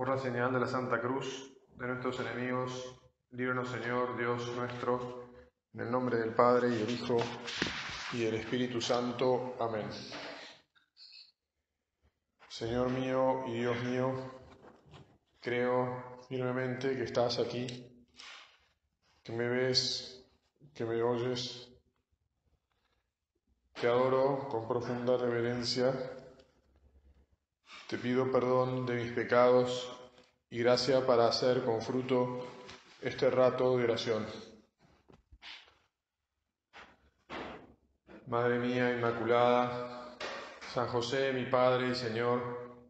Por la señal de la Santa Cruz de nuestros enemigos, líbranos Señor Dios nuestro, en el nombre del Padre y del Hijo y del Espíritu Santo. Amén. Señor mío y Dios mío, creo firmemente que estás aquí, que me ves, que me oyes. Te adoro con profunda reverencia te pido perdón de mis pecados y gracia para hacer con fruto este rato de oración. Madre mía Inmaculada, San José, mi Padre y Señor,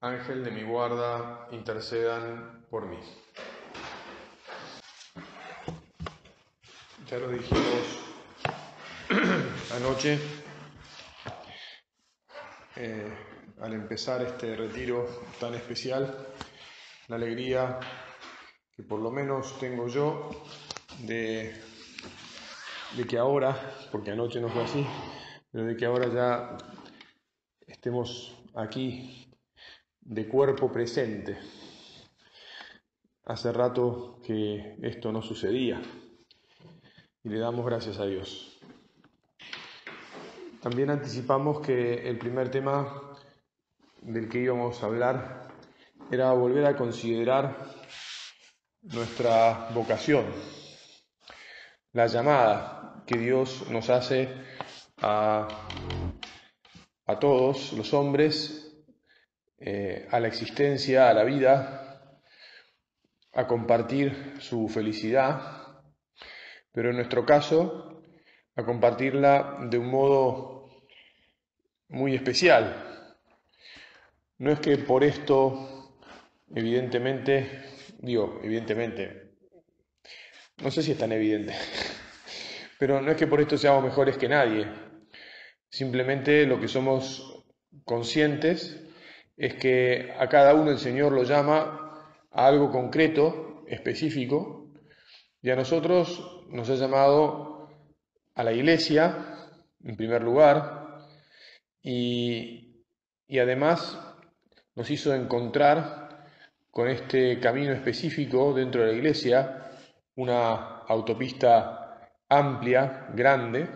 Ángel de mi guarda, intercedan por mí. Ya lo dijimos anoche. Eh, al empezar este retiro tan especial, la alegría que por lo menos tengo yo de, de que ahora, porque anoche no fue así, pero de que ahora ya estemos aquí de cuerpo presente. Hace rato que esto no sucedía y le damos gracias a Dios. También anticipamos que el primer tema del que íbamos a hablar era volver a considerar nuestra vocación, la llamada que Dios nos hace a, a todos los hombres, eh, a la existencia, a la vida, a compartir su felicidad, pero en nuestro caso, a compartirla de un modo muy especial, no es que por esto, evidentemente, digo, evidentemente, no sé si es tan evidente, pero no es que por esto seamos mejores que nadie. Simplemente lo que somos conscientes es que a cada uno el Señor lo llama a algo concreto, específico, y a nosotros nos ha llamado a la iglesia, en primer lugar, y, y además nos hizo encontrar con este camino específico dentro de la iglesia, una autopista amplia, grande,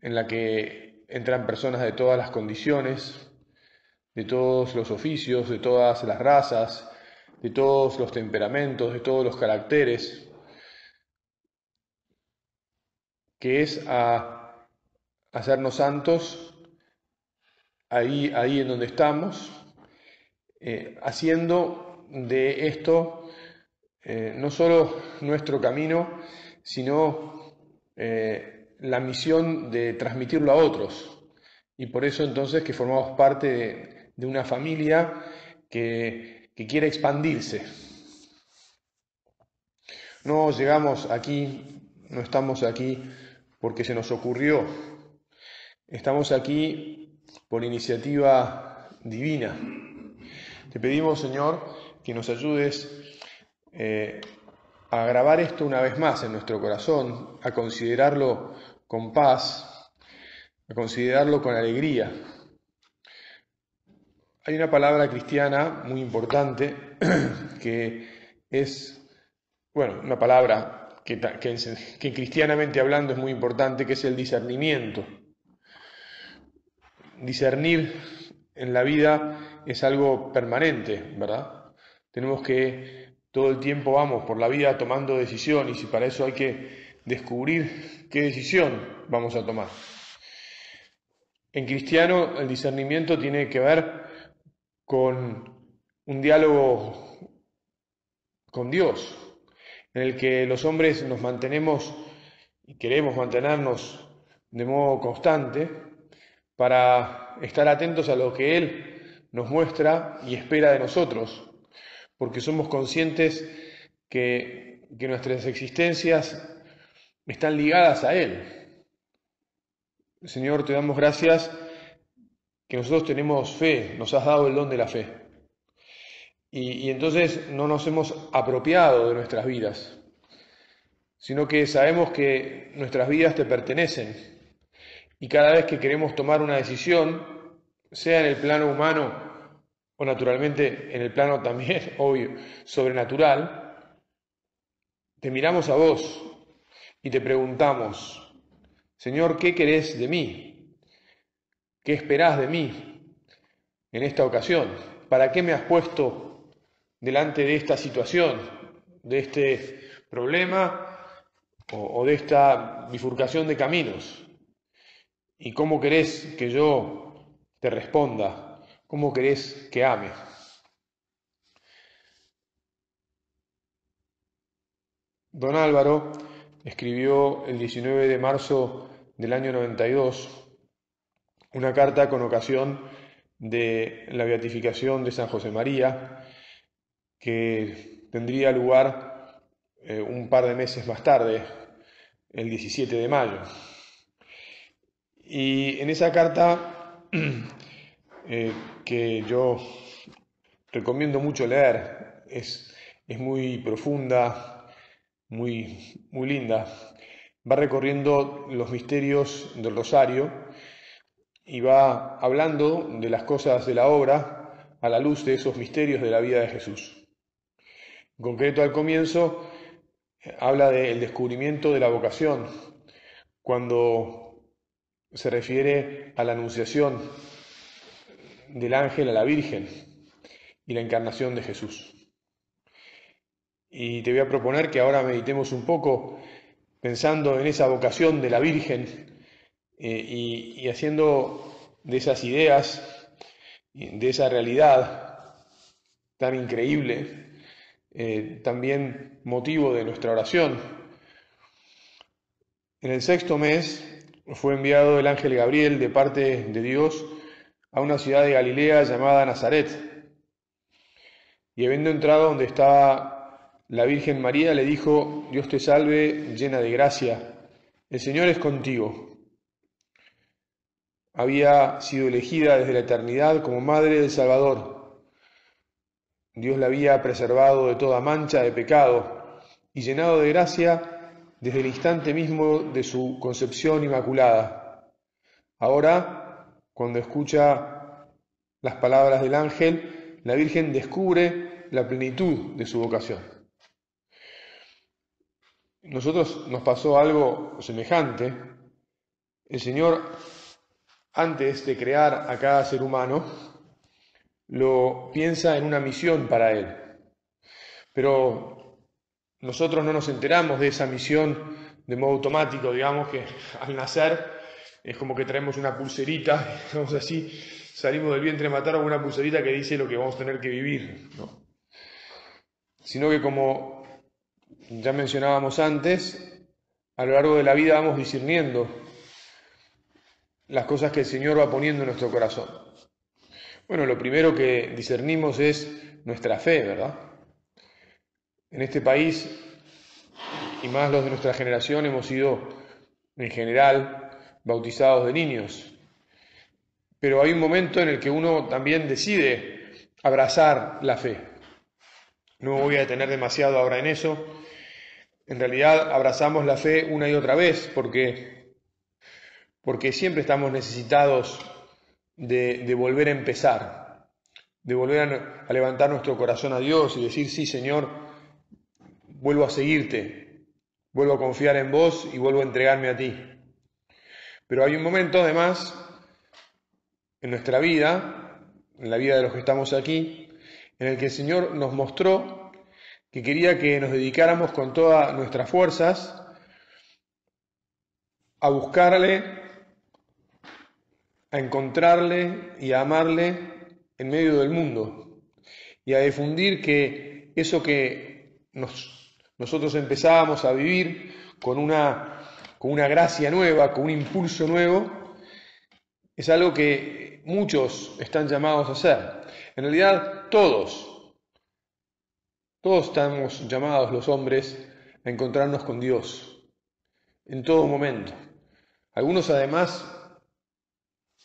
en la que entran personas de todas las condiciones, de todos los oficios, de todas las razas, de todos los temperamentos, de todos los caracteres, que es a hacernos santos ahí, ahí en donde estamos, eh, haciendo de esto eh, no solo nuestro camino, sino eh, la misión de transmitirlo a otros. Y por eso entonces que formamos parte de, una familia que, que quiere expandirse. No llegamos aquí, no estamos aquí porque se nos ocurrió. Estamos aquí por iniciativa divina. Te pedimos, Señor, que nos ayudes eh, a grabar esto una vez más en nuestro corazón, a considerarlo con paz, a considerarlo con alegría. Hay una palabra cristiana muy importante que es, bueno, una palabra que, que cristianamente hablando es muy importante, que es el discernimiento discernir en la vida es algo permanente, ¿verdad? Tenemos que todo el tiempo vamos por la vida tomando decisiones y para eso hay que descubrir qué decisión vamos a tomar. En cristiano el discernimiento tiene que ver con un diálogo con Dios, en el que los hombres nos mantenemos y queremos mantenernos de modo constante, para estar atentos a lo que Él nos muestra y espera de nosotros, porque somos conscientes que, nuestras existencias están ligadas a Él. Señor, te damos gracias que nosotros tenemos fe, nos has dado el don de la fe. Y, entonces no nos hemos apropiado de nuestras vidas, sino que sabemos que nuestras vidas te pertenecen y cada vez que queremos tomar una decisión, sea en el plano humano o naturalmente en el plano también, obvio, sobrenatural, te miramos a vos y te preguntamos, Señor, ¿qué querés de mí? ¿Qué esperás de mí en esta ocasión? ¿Para qué me has puesto delante de esta situación, de este problema o, de esta bifurcación de caminos? ¿Y cómo querés que yo te responda? ¿Cómo querés que ame? Don Álvaro escribió el 19 de marzo del año 92 una carta con ocasión de la beatificación de San José María, que tendría lugar eh, un par de meses más tarde, el 17 de mayo. Y en esa carta, eh, que yo recomiendo mucho leer, es, es muy profunda, muy, muy linda, va recorriendo los misterios del rosario y va hablando de las cosas de la obra a la luz de esos misterios de la vida de Jesús. En concreto, al comienzo, habla del descubrimiento de la vocación, cuando se refiere a la anunciación del ángel a la Virgen y la encarnación de Jesús. Y te voy a proponer que ahora meditemos un poco pensando en esa vocación de la Virgen eh, y, haciendo de esas ideas, de esa realidad tan increíble, eh, también motivo de nuestra oración. En el sexto mes fue enviado el ángel Gabriel de parte de Dios a una ciudad de Galilea llamada Nazaret. Y habiendo entrado donde estaba la Virgen María, le dijo, Dios te salve, llena de gracia, el Señor es contigo. Había sido elegida desde la eternidad como Madre del Salvador. Dios la había preservado de toda mancha de pecado y llenado de gracia desde el instante mismo de su concepción inmaculada. Ahora, cuando escucha las palabras del ángel, la Virgen descubre la plenitud de su vocación. Nosotros nos pasó algo semejante. El Señor antes de crear a cada ser humano, lo piensa en una misión para él. Pero nosotros no nos enteramos de esa misión de modo automático, digamos que al nacer es como que traemos una pulserita, digamos así, salimos del vientre matar con una pulserita que dice lo que vamos a tener que vivir, ¿no? Sino que como ya mencionábamos antes, a lo largo de la vida vamos discerniendo las cosas que el Señor va poniendo en nuestro corazón. Bueno, lo primero que discernimos es nuestra fe, ¿verdad? En este país, y más los de nuestra generación, hemos sido en general bautizados de niños. Pero hay un momento en el que uno también decide abrazar la fe. No voy a detener demasiado ahora en eso. En realidad abrazamos la fe una y otra vez porque porque siempre estamos necesitados de, volver a empezar, de volver a, levantar nuestro corazón a Dios y decir, sí Señor, vuelvo a seguirte, vuelvo a confiar en vos y vuelvo a entregarme a ti. Pero hay un momento además en nuestra vida, en la vida de los que estamos aquí, en el que el Señor nos mostró que quería que nos dedicáramos con todas nuestras fuerzas a buscarle a encontrarle y a amarle en medio del mundo y a difundir que eso que nosotros empezábamos a vivir con una, con una gracia nueva, con un impulso nuevo, es algo que muchos están llamados a hacer. En realidad, todos, todos estamos llamados los hombres a encontrarnos con Dios en todo momento. Algunos además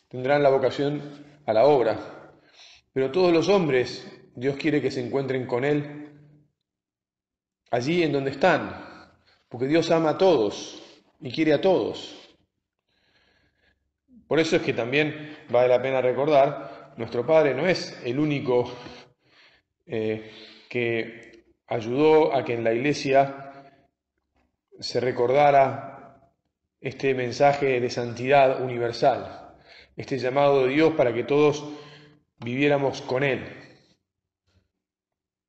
tendrán la vocación a la obra. Pero todos los hombres, Dios quiere que se encuentren con Él allí en donde están, porque Dios ama a todos y quiere a todos. Por eso es que también vale la pena recordar nuestro Padre no es el único eh, que ayudó a que en la iglesia se recordara este mensaje de santidad universal, este llamado de Dios para que todos viviéramos con Él.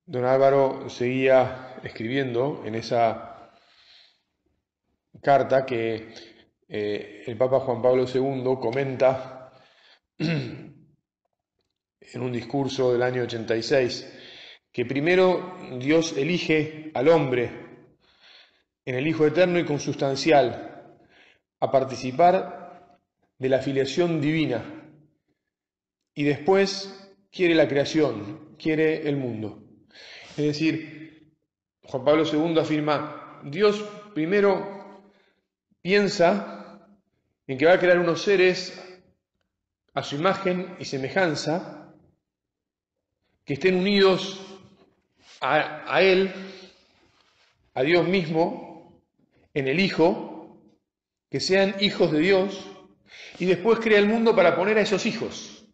Don Álvaro seguía escribiendo en esa carta que eh, el Papa Juan Pablo II comenta en un discurso del año 86 que primero Dios elige al hombre en el Hijo Eterno y consustancial a participar de la filiación divina y después quiere la creación, quiere el mundo. Es decir, Juan Pablo II afirma, Dios primero piensa en que va a crear unos seres a su imagen y semejanza, que estén unidos a, Él, a Dios mismo, en el Hijo, que sean hijos de Dios, y después crea el mundo para poner a esos hijos.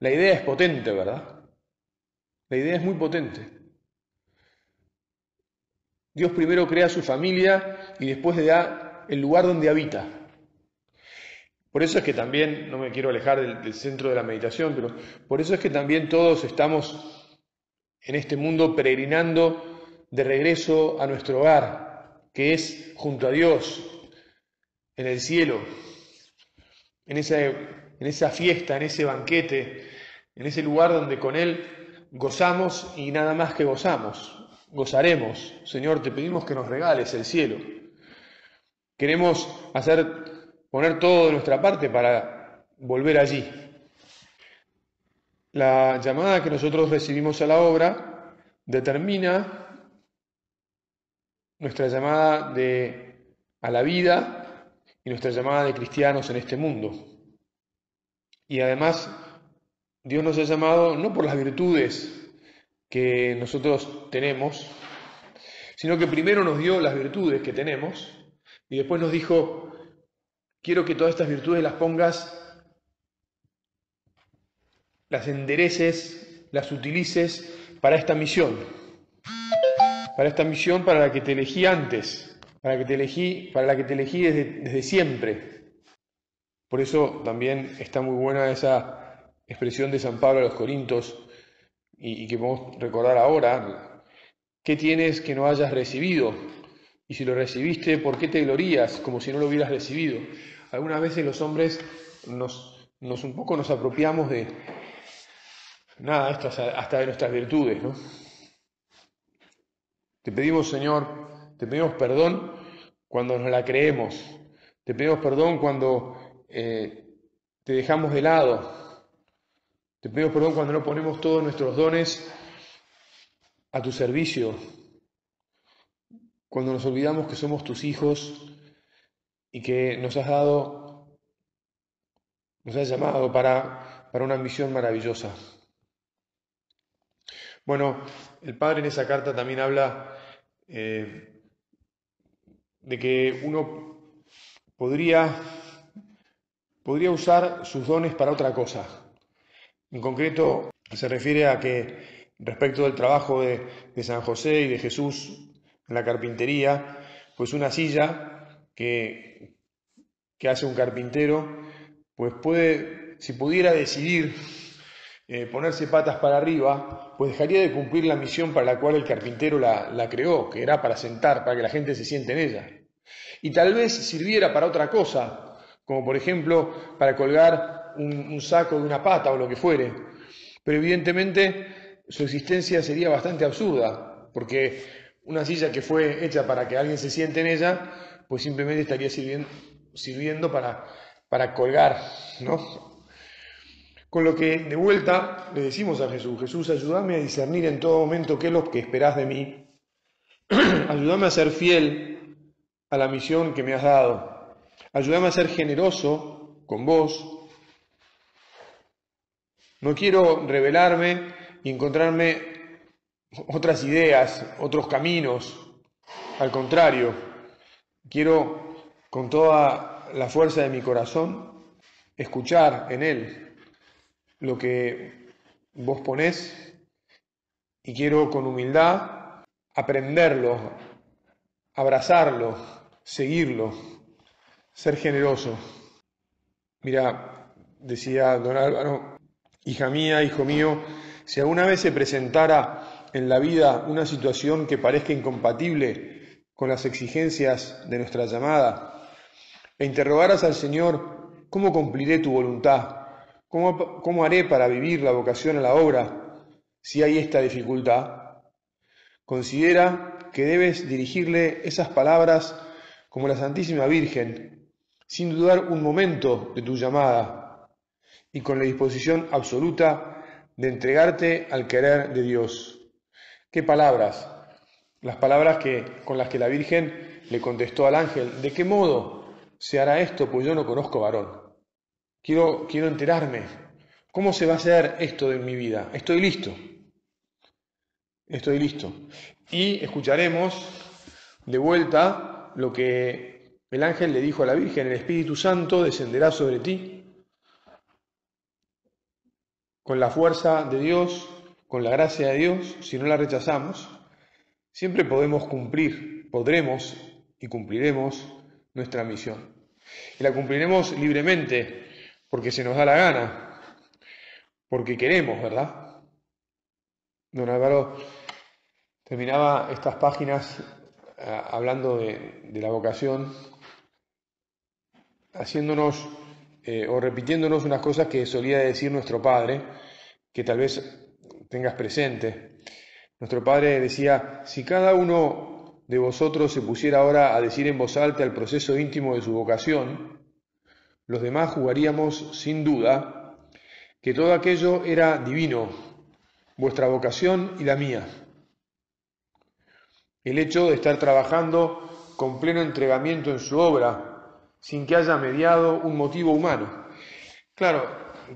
La idea es potente, ¿verdad? La idea es muy potente. Dios primero crea su familia y después le da el lugar donde habita. Por eso es que también, no me quiero alejar del, centro de la meditación, pero por eso es que también todos estamos en este mundo peregrinando de regreso a nuestro hogar, que es junto a Dios, en el cielo, en esa, en esa fiesta, en ese banquete, en ese lugar donde con Él gozamos y nada más que gozamos. Gozaremos. Señor, te pedimos que nos regales el cielo. Queremos hacer, poner todo de nuestra parte para volver allí. La llamada que nosotros recibimos a la obra determina nuestra llamada de, a la vida y nuestra llamada de cristianos en este mundo. Y además, Dios nos ha llamado no por las virtudes que nosotros tenemos, sino que primero nos dio las virtudes que tenemos y después nos dijo, quiero que todas estas virtudes las pongas las endereces, las utilices para esta misión, para esta misión para la que te elegí antes, para, que te elegí, para la que te elegí desde, desde siempre. Por eso también está muy buena esa expresión de San Pablo a los Corintios y, que podemos recordar ahora. ¿Qué tienes que no hayas recibido? Y si lo recibiste, ¿por qué te glorías como si no lo hubieras recibido? Algunas veces los hombres nos, nos un poco nos apropiamos de, nada, esto hasta de nuestras virtudes, ¿no? Te pedimos, Señor, te pedimos perdón cuando nos la creemos, te pedimos perdón cuando eh, te dejamos de lado, te pedimos perdón cuando no ponemos todos nuestros dones a tu servicio, cuando nos olvidamos que somos tus hijos y que nos has dado, nos has llamado para, para una misión maravillosa. Bueno, el padre en esa carta también habla eh, de que uno podría, podría usar sus dones para otra cosa. En concreto, se refiere a que respecto del trabajo de, San José y de Jesús en la carpintería, pues una silla que, que hace un carpintero, pues puede, si pudiera decidir eh, ponerse patas para arriba, pues dejaría de cumplir la misión para la cual el carpintero la, creó, que era para sentar, para que la gente se siente en ella. Y tal vez sirviera para otra cosa, como por ejemplo para colgar un, saco de una pata o lo que fuere. Pero evidentemente su existencia sería bastante absurda, porque una silla que fue hecha para que alguien se siente en ella, pues simplemente estaría sirviendo, para, para colgar, ¿no? Con lo que de vuelta le decimos a Jesús, Jesús, ayúdame a discernir en todo momento qué es lo que esperás de mí. ayúdame a ser fiel a la misión que me has dado. Ayúdame a ser generoso con vos. No quiero revelarme y encontrarme otras ideas, otros caminos. Al contrario, quiero con toda la fuerza de mi corazón escuchar en Él lo que vos ponés y quiero con humildad aprenderlo, abrazarlo, seguirlo, ser generoso. Mira, decía don Álvaro, hija mía, hijo mío, si alguna vez se presentara en la vida una situación que parezca incompatible con las exigencias de nuestra llamada, e interrogaras al Señor, ¿cómo cumpliré tu voluntad? ¿Cómo, ¿Cómo haré para vivir la vocación a la obra si hay esta dificultad? Considera que debes dirigirle esas palabras como la Santísima Virgen, sin dudar un momento de tu llamada y con la disposición absoluta de entregarte al querer de Dios. ¿Qué palabras? Las palabras que, con las que la Virgen le contestó al ángel, ¿de qué modo se hará esto? Pues yo no conozco varón. Quiero, quiero enterarme. ¿Cómo se va a hacer esto en mi vida? Estoy listo. Estoy listo. Y escucharemos de vuelta lo que el ángel le dijo a la Virgen, el Espíritu Santo descenderá sobre ti con la fuerza de Dios, con la gracia de Dios, si no la rechazamos, siempre podemos cumplir, podremos y cumpliremos nuestra misión. Y la cumpliremos libremente, porque se nos da la gana, porque queremos, ¿verdad? Don Álvaro terminaba estas páginas eh, hablando de, la vocación, haciéndonos eh, o repitiéndonos unas cosas que solía decir nuestro padre, que tal vez tengas presente. Nuestro padre decía, si cada uno de vosotros se pusiera ahora a decir en voz alta el proceso íntimo de su vocación, los demás jugaríamos sin duda que todo aquello era divino, vuestra vocación y la mía. El hecho de estar trabajando con pleno entregamiento en su obra, sin que haya mediado un motivo humano. Claro,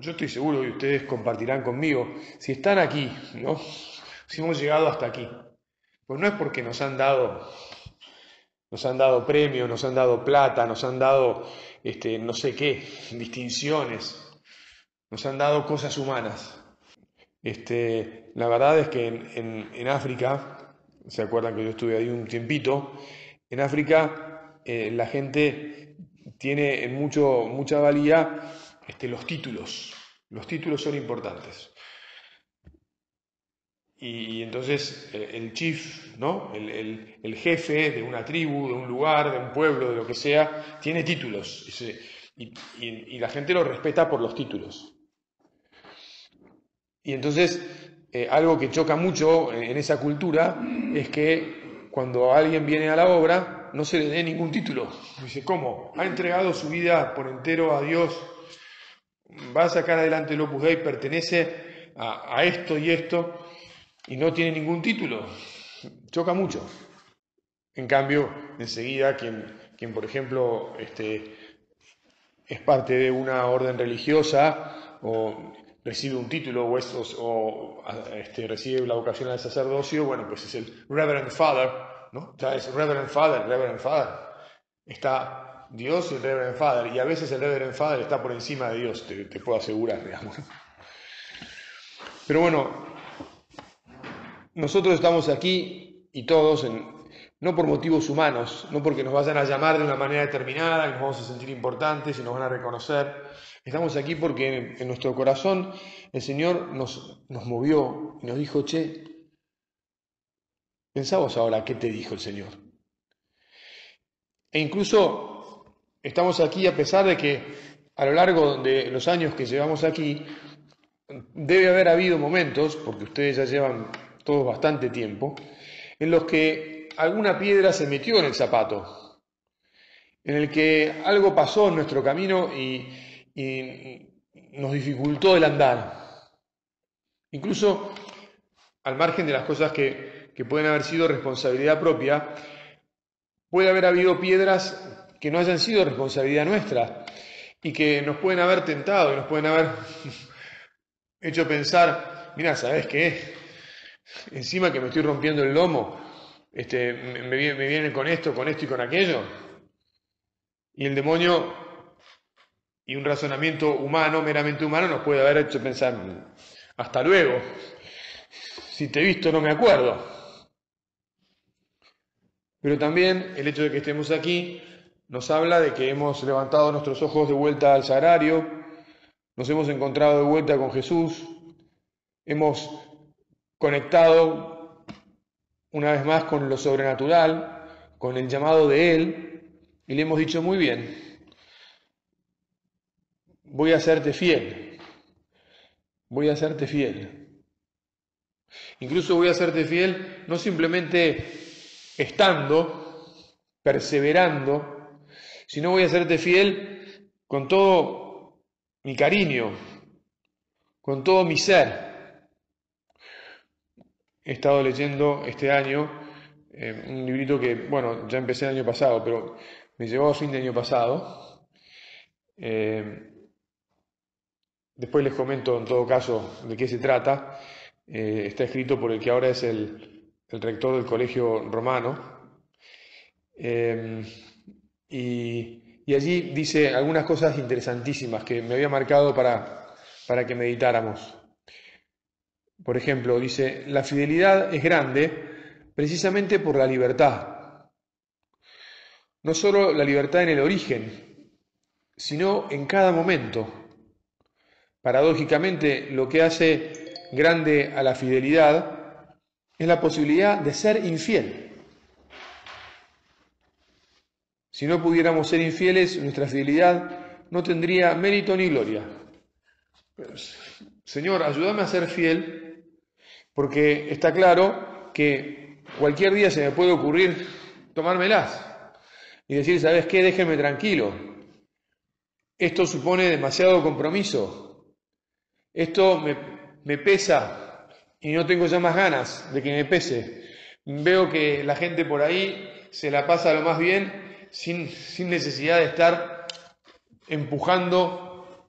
yo estoy seguro que ustedes compartirán conmigo, si están aquí, ¿no? Si hemos llegado hasta aquí, pues no es porque nos han dado, nos han dado premios, nos han dado plata, nos han dado este, no sé qué, distinciones, nos han dado cosas humanas. Este, la verdad es que en, África, se acuerdan que yo estuve ahí un tiempito, en África eh, la gente tiene en mucho, mucha valía este, los títulos. Los títulos son importantes. Y, entonces eh, el chief, ¿no? El, jefe de una tribu, de un lugar, de un pueblo, de lo que sea, tiene títulos. Y, la gente lo respeta por los títulos. Y entonces eh, algo que choca mucho en esa cultura es que cuando alguien viene a la obra no se le dé ningún título. Dice, ¿cómo? Ha entregado su vida por entero a Dios, va a sacar adelante el Opus Dei, pertenece a esto y esto, y no tiene ningún título. Choca mucho. En cambio, enseguida, quien, quien por ejemplo, este, es parte de una orden religiosa o recibe un título o, o este, recibe la vocación al sacerdocio, bueno, pues es el Reverend Father, ¿no? Ya es Reverend Father, Reverend Father. Está Dios y el Reverend Father, y a veces el Reverend Father está por encima de Dios, te, puedo asegurar, digamos. Pero bueno, nosotros estamos aquí y todos, no por motivos humanos, no porque nos vayan a llamar de una manera determinada y nos vamos a sentir importantes y nos van a reconocer. Estamos aquí porque en, nuestro corazón el Señor nos, nos movió y nos dijo, che, pensamos ahora qué te dijo el Señor. E incluso estamos aquí a pesar de que a lo largo de los años que llevamos aquí, debe haber habido momentos, porque ustedes ya llevan todo bastante tiempo, en los que alguna piedra se metió en el zapato, en el que algo pasó en nuestro camino y, nos dificultó el andar. Incluso al margen de las cosas que, que pueden haber sido responsabilidad propia, puede haber habido piedras que no hayan sido responsabilidad nuestra y que nos pueden haber tentado y nos pueden haber hecho pensar, mira, ¿sabes qué? Encima que me estoy rompiendo el lomo, este, me, me vienen con esto, con esto y con aquello. Y el demonio Y un razonamiento humano, meramente humano, nos puede haber hecho pensar, hasta luego, si te he visto no me acuerdo. Pero también el hecho de que estemos aquí nos habla de que hemos levantado nuestros ojos de vuelta al sagrario, nos hemos encontrado de vuelta con Jesús, hemos conectado una vez más con lo sobrenatural, con el llamado de Él, y le hemos dicho muy bien, voy a hacerte fiel, voy a hacerte fiel. Incluso voy a hacerte fiel no simplemente estando, perseverando, sino voy a hacerte fiel con todo mi cariño, con todo mi ser. He estado leyendo este año eh, un librito que, bueno, ya empecé el año pasado, pero me llevó a fin de año pasado. Eh, después les comento en todo caso de qué se trata. Eh, está escrito por el que ahora es el, rector del colegio romano. y, y, allí dice algunas cosas interesantísimas que me había marcado para, para que meditáramos. Por ejemplo, dice, la fidelidad es grande precisamente por la libertad. No solo la libertad en el origen, sino en cada momento. Paradójicamente, lo que hace grande a la fidelidad es la posibilidad de ser infiel. Si no pudiéramos ser infieles, nuestra fidelidad no tendría mérito ni gloria. Señor, ayúdame a ser fiel, porque está claro que cualquier día se me puede ocurrir tomármelas y decir, ¿sabes qué? Déjenme tranquilo. Esto supone demasiado compromiso. Esto me, me pesa y no tengo ya más ganas de que me pese. Veo que la gente por ahí se la pasa lo más bien sin, sin necesidad de estar empujando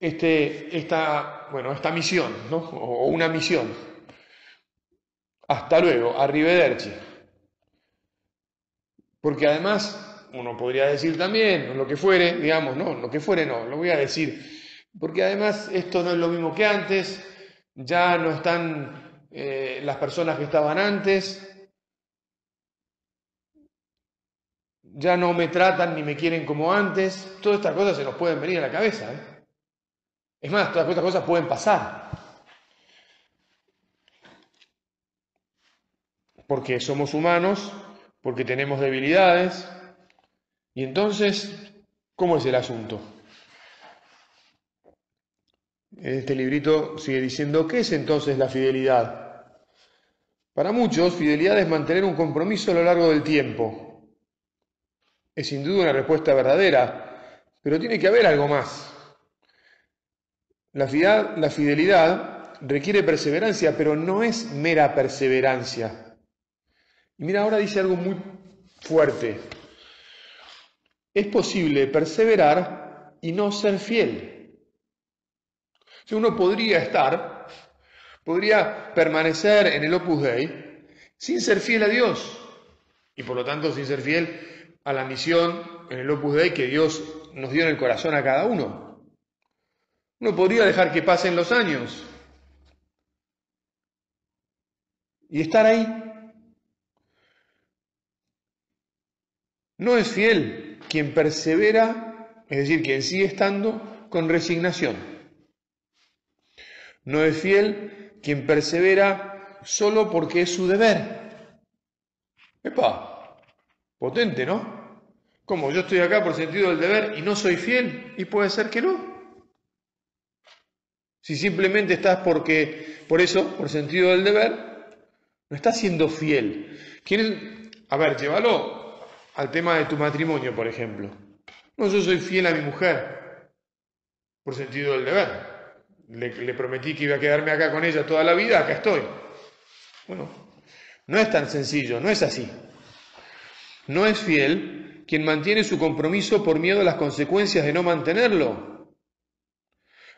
este, esta, bueno, esta misión, ¿no? o una misión. Hasta luego, arrivederci. Porque además, uno podría decir también, lo que fuere, digamos, no, lo que fuere no, lo voy a decir, porque además esto no es lo mismo que antes, ya no están eh, las personas que estaban antes, ya no me tratan ni me quieren como antes, todas estas cosas se nos pueden venir a la cabeza. ¿eh? Es más, todas estas cosas pueden pasar. porque somos humanos, porque tenemos debilidades. Y entonces, ¿cómo es el asunto? Este librito sigue diciendo, ¿qué es entonces la fidelidad? Para muchos, fidelidad es mantener un compromiso a lo largo del tiempo. Es sin duda una respuesta verdadera, pero tiene que haber algo más. La fidelidad requiere perseverancia, pero no es mera perseverancia. Y mira, ahora dice algo muy fuerte. Es posible perseverar y no ser fiel. Si uno podría estar, podría permanecer en el Opus Dei sin ser fiel a Dios y por lo tanto sin ser fiel a la misión en el Opus Dei que Dios nos dio en el corazón a cada uno. Uno podría dejar que pasen los años y estar ahí No es fiel quien persevera, es decir, quien sigue estando con resignación. No es fiel quien persevera solo porque es su deber. Epa, potente, ¿no? Como yo estoy acá por sentido del deber y no soy fiel, y puede ser que no. Si simplemente estás porque, por eso, por sentido del deber, no estás siendo fiel. ¿Quién A ver, llévalo al tema de tu matrimonio, por ejemplo. No, yo soy fiel a mi mujer, por sentido del deber. Le, prometí que iba a quedarme acá con ella toda la vida, acá estoy. Bueno, no es tan sencillo, no es así. No es fiel quien mantiene su compromiso por miedo a las consecuencias de no mantenerlo.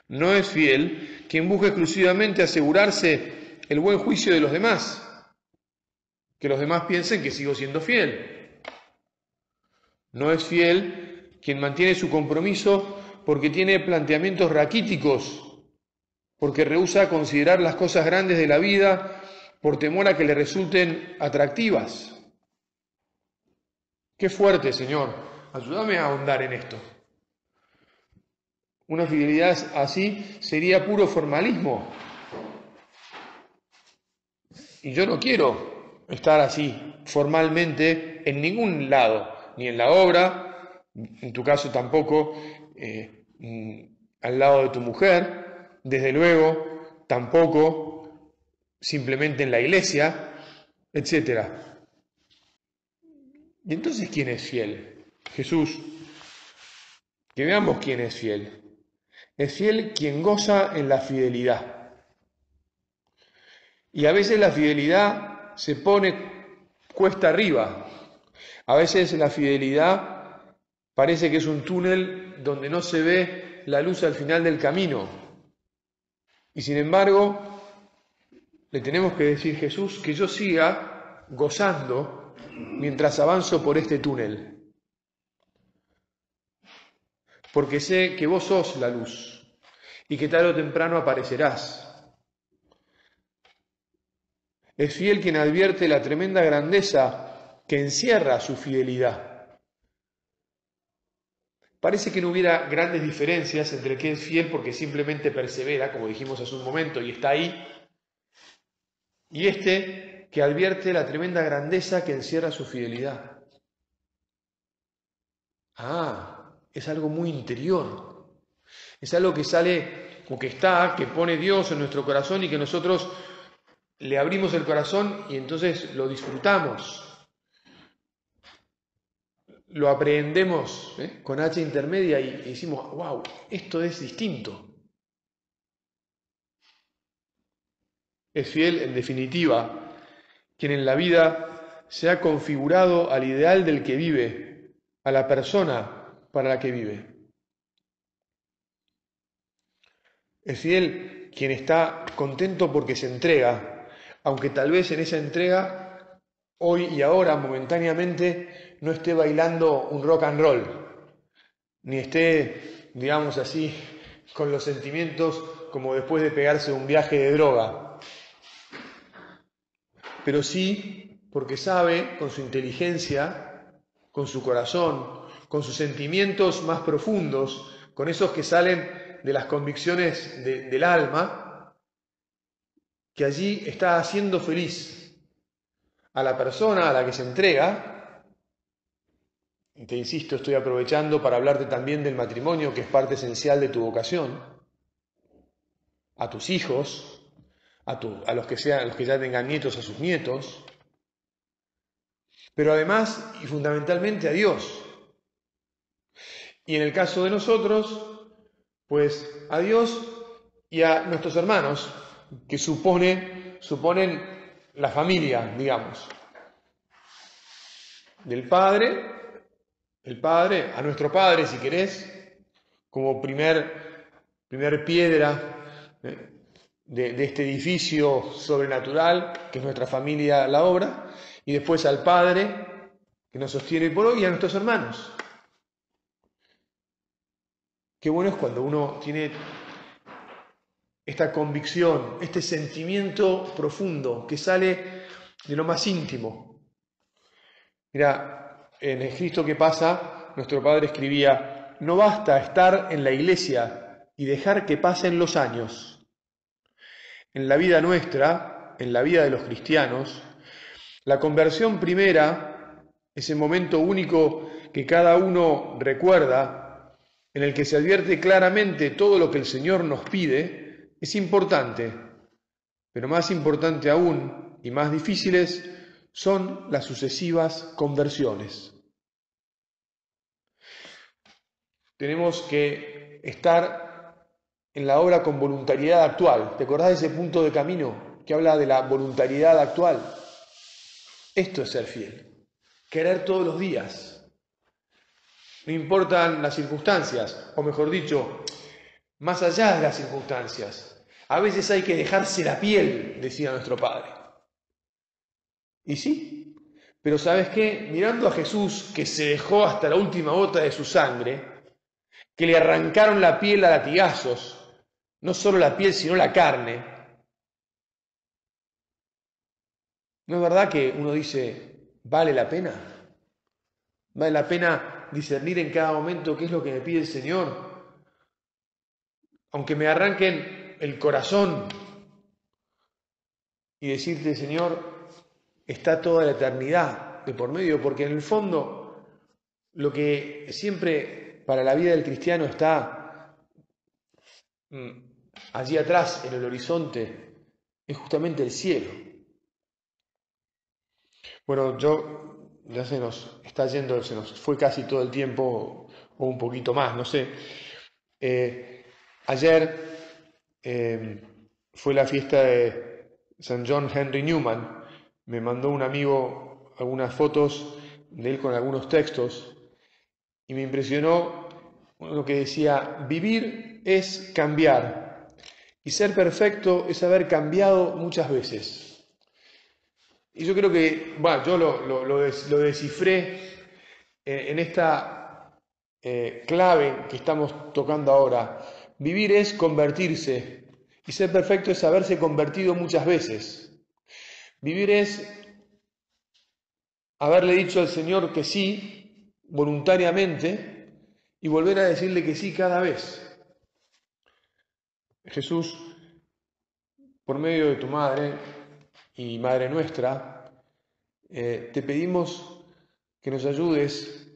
No es fiel quien busca exclusivamente asegurarse el buen juicio de los demás, que los demás piensen que sigo siendo fiel. No es fiel quien mantiene su compromiso porque tiene planteamientos raquíticos, porque rehúsa considerar las cosas grandes de la vida por temor a que le resulten atractivas. Qué fuerte, Señor. Ayúdame a ahondar en esto. Una fidelidad así sería puro formalismo. Y yo no quiero estar así formalmente en ningún lado, ni en la obra, en tu caso tampoco eh, mm, al lado de tu mujer, desde luego tampoco simplemente en la iglesia, etc. ¿Y entonces quién es fiel? Jesús. Que veamos quién es fiel. Es fiel quien goza en la fidelidad. Y a veces la fidelidad se pone cuesta arriba. A veces la fidelidad parece que es un túnel donde no se ve la luz al final del camino. Y sin embargo, le tenemos que decir Jesús que yo siga gozando mientras avanzo por este túnel porque sé que vos sos la luz y que tarde o temprano aparecerás. Es fiel quien advierte la tremenda grandeza que encierra su fidelidad. Parece que no hubiera grandes diferencias entre el que es fiel porque simplemente persevera, como dijimos hace un momento, y está ahí, y este que advierte la tremenda grandeza que encierra su fidelidad. Ah, es algo muy interior. Es algo que sale o que está, que pone Dios en nuestro corazón y que nosotros le abrimos el corazón y entonces lo disfrutamos. Lo aprendemos ¿eh? con H intermedia y, y decimos, wow, esto es distinto. Es fiel, en definitiva, quien en la vida se ha configurado al ideal del que vive, a la persona para la que vive. Es fiel quien está contento porque se entrega, aunque tal vez en esa entrega, hoy y ahora, momentáneamente, no esté bailando un rock and roll, ni esté, digamos así, con los sentimientos como después de pegarse un viaje de droga. Pero sí porque sabe, con su inteligencia, con su corazón, con sus sentimientos más profundos, con esos que salen de las convicciones del alma, que allí está haciendo feliz a la persona a la que se entrega. Te insisto, estoy aprovechando para hablarte también del matrimonio, que es parte esencial de tu vocación, a tus hijos, a, a los, que sean, a los que ya tengan nietos, a sus nietos, pero además y fundamentalmente a Dios, y en el caso de nosotros, pues a Dios y a nuestros hermanos, que supone, suponen la familia, digamos. Del Padre, el Padre, a nuestro Padre, si querés, como primer, primer piedra ¿eh? de, de este edificio sobrenatural, que es nuestra familia, la obra, y después al Padre, que nos sostiene por hoy, y a nuestros hermanos. Qué bueno es cuando uno tiene esta convicción, este sentimiento profundo que sale de lo más íntimo. Mira, en el Cristo que pasa, nuestro Padre escribía, no basta estar en la iglesia y dejar que pasen los años. En la vida nuestra, en la vida de los cristianos, la conversión primera, ese momento único que cada uno recuerda, en el que se advierte claramente todo lo que el Señor nos pide, es importante, pero más importante aún y más difíciles son las sucesivas conversiones. Tenemos que estar en la obra con voluntariedad actual. ¿Te acordás de ese punto de camino que habla de la voluntariedad actual? Esto es ser fiel. Querer todos los días, no importan las circunstancias, o mejor dicho, más allá de las circunstancias. A veces hay que dejarse la piel, decía nuestro Padre. Y sí, Pero sabes qué, mirando a Jesús que se dejó hasta la última gota de su sangre, que le arrancaron la piel a latigazos, no solo la piel, sino la carne, ¿no es verdad que uno dice, vale la pena? ¿Vale la pena discernir en cada momento qué es lo que me pide el Señor? Aunque me arranquen el corazón y decirte, Señor, está toda la eternidad de por medio, porque en el fondo lo que siempre para la vida del cristiano está mm, allí atrás, en el horizonte, es justamente el cielo. Bueno, yo ya se nos está yendo, se nos fue casi todo el tiempo o un poquito más, no sé. Eh, ayer eh, fue la fiesta de San John Henry Newman. Me mandó un amigo algunas fotos de él con algunos textos y me impresionó lo que decía, vivir es cambiar y ser perfecto es haber cambiado muchas veces. Y yo creo que, bueno, yo lo, descifré en, esta eh, clave que estamos tocando ahora. Vivir es convertirse y ser perfecto es haberse convertido muchas veces. Vivir es haberle dicho al Señor que sí voluntariamente y volver a decirle que sí cada vez. Jesús, por medio de tu madre, y Madre nuestra, eh, te pedimos que nos ayudes,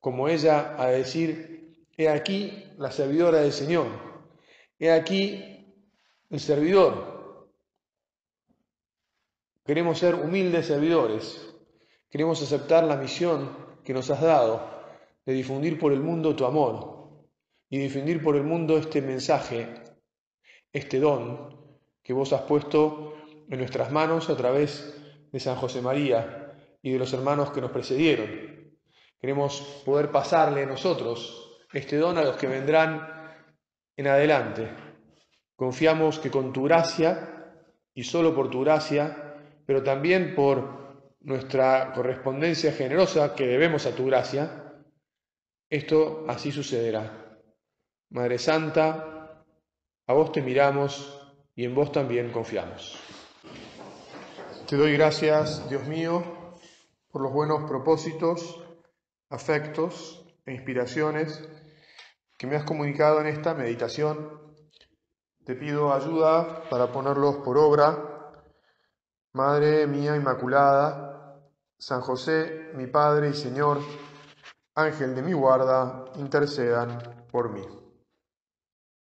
como ella, a decir, he aquí la servidora del Señor, he aquí el servidor. Queremos ser humildes servidores, queremos aceptar la misión que nos has dado de difundir por el mundo tu amor y difundir por el mundo este mensaje, este don que vos has puesto en nuestras manos a través de San José María y de los hermanos que nos precedieron. Queremos poder pasarle nosotros este don a los que vendrán en adelante. Confiamos que con tu gracia, y solo por tu gracia, pero también por nuestra correspondencia generosa que debemos a tu gracia, esto así sucederá. Madre Santa, a vos te miramos y en vos también confiamos. Te doy gracias, Dios mío, por los buenos propósitos, afectos e inspiraciones que me has comunicado en esta meditación. Te pido ayuda para ponerlos por obra. Madre mía Inmaculada, San José, mi Padre y Señor, Ángel de mi guarda, intercedan por mí.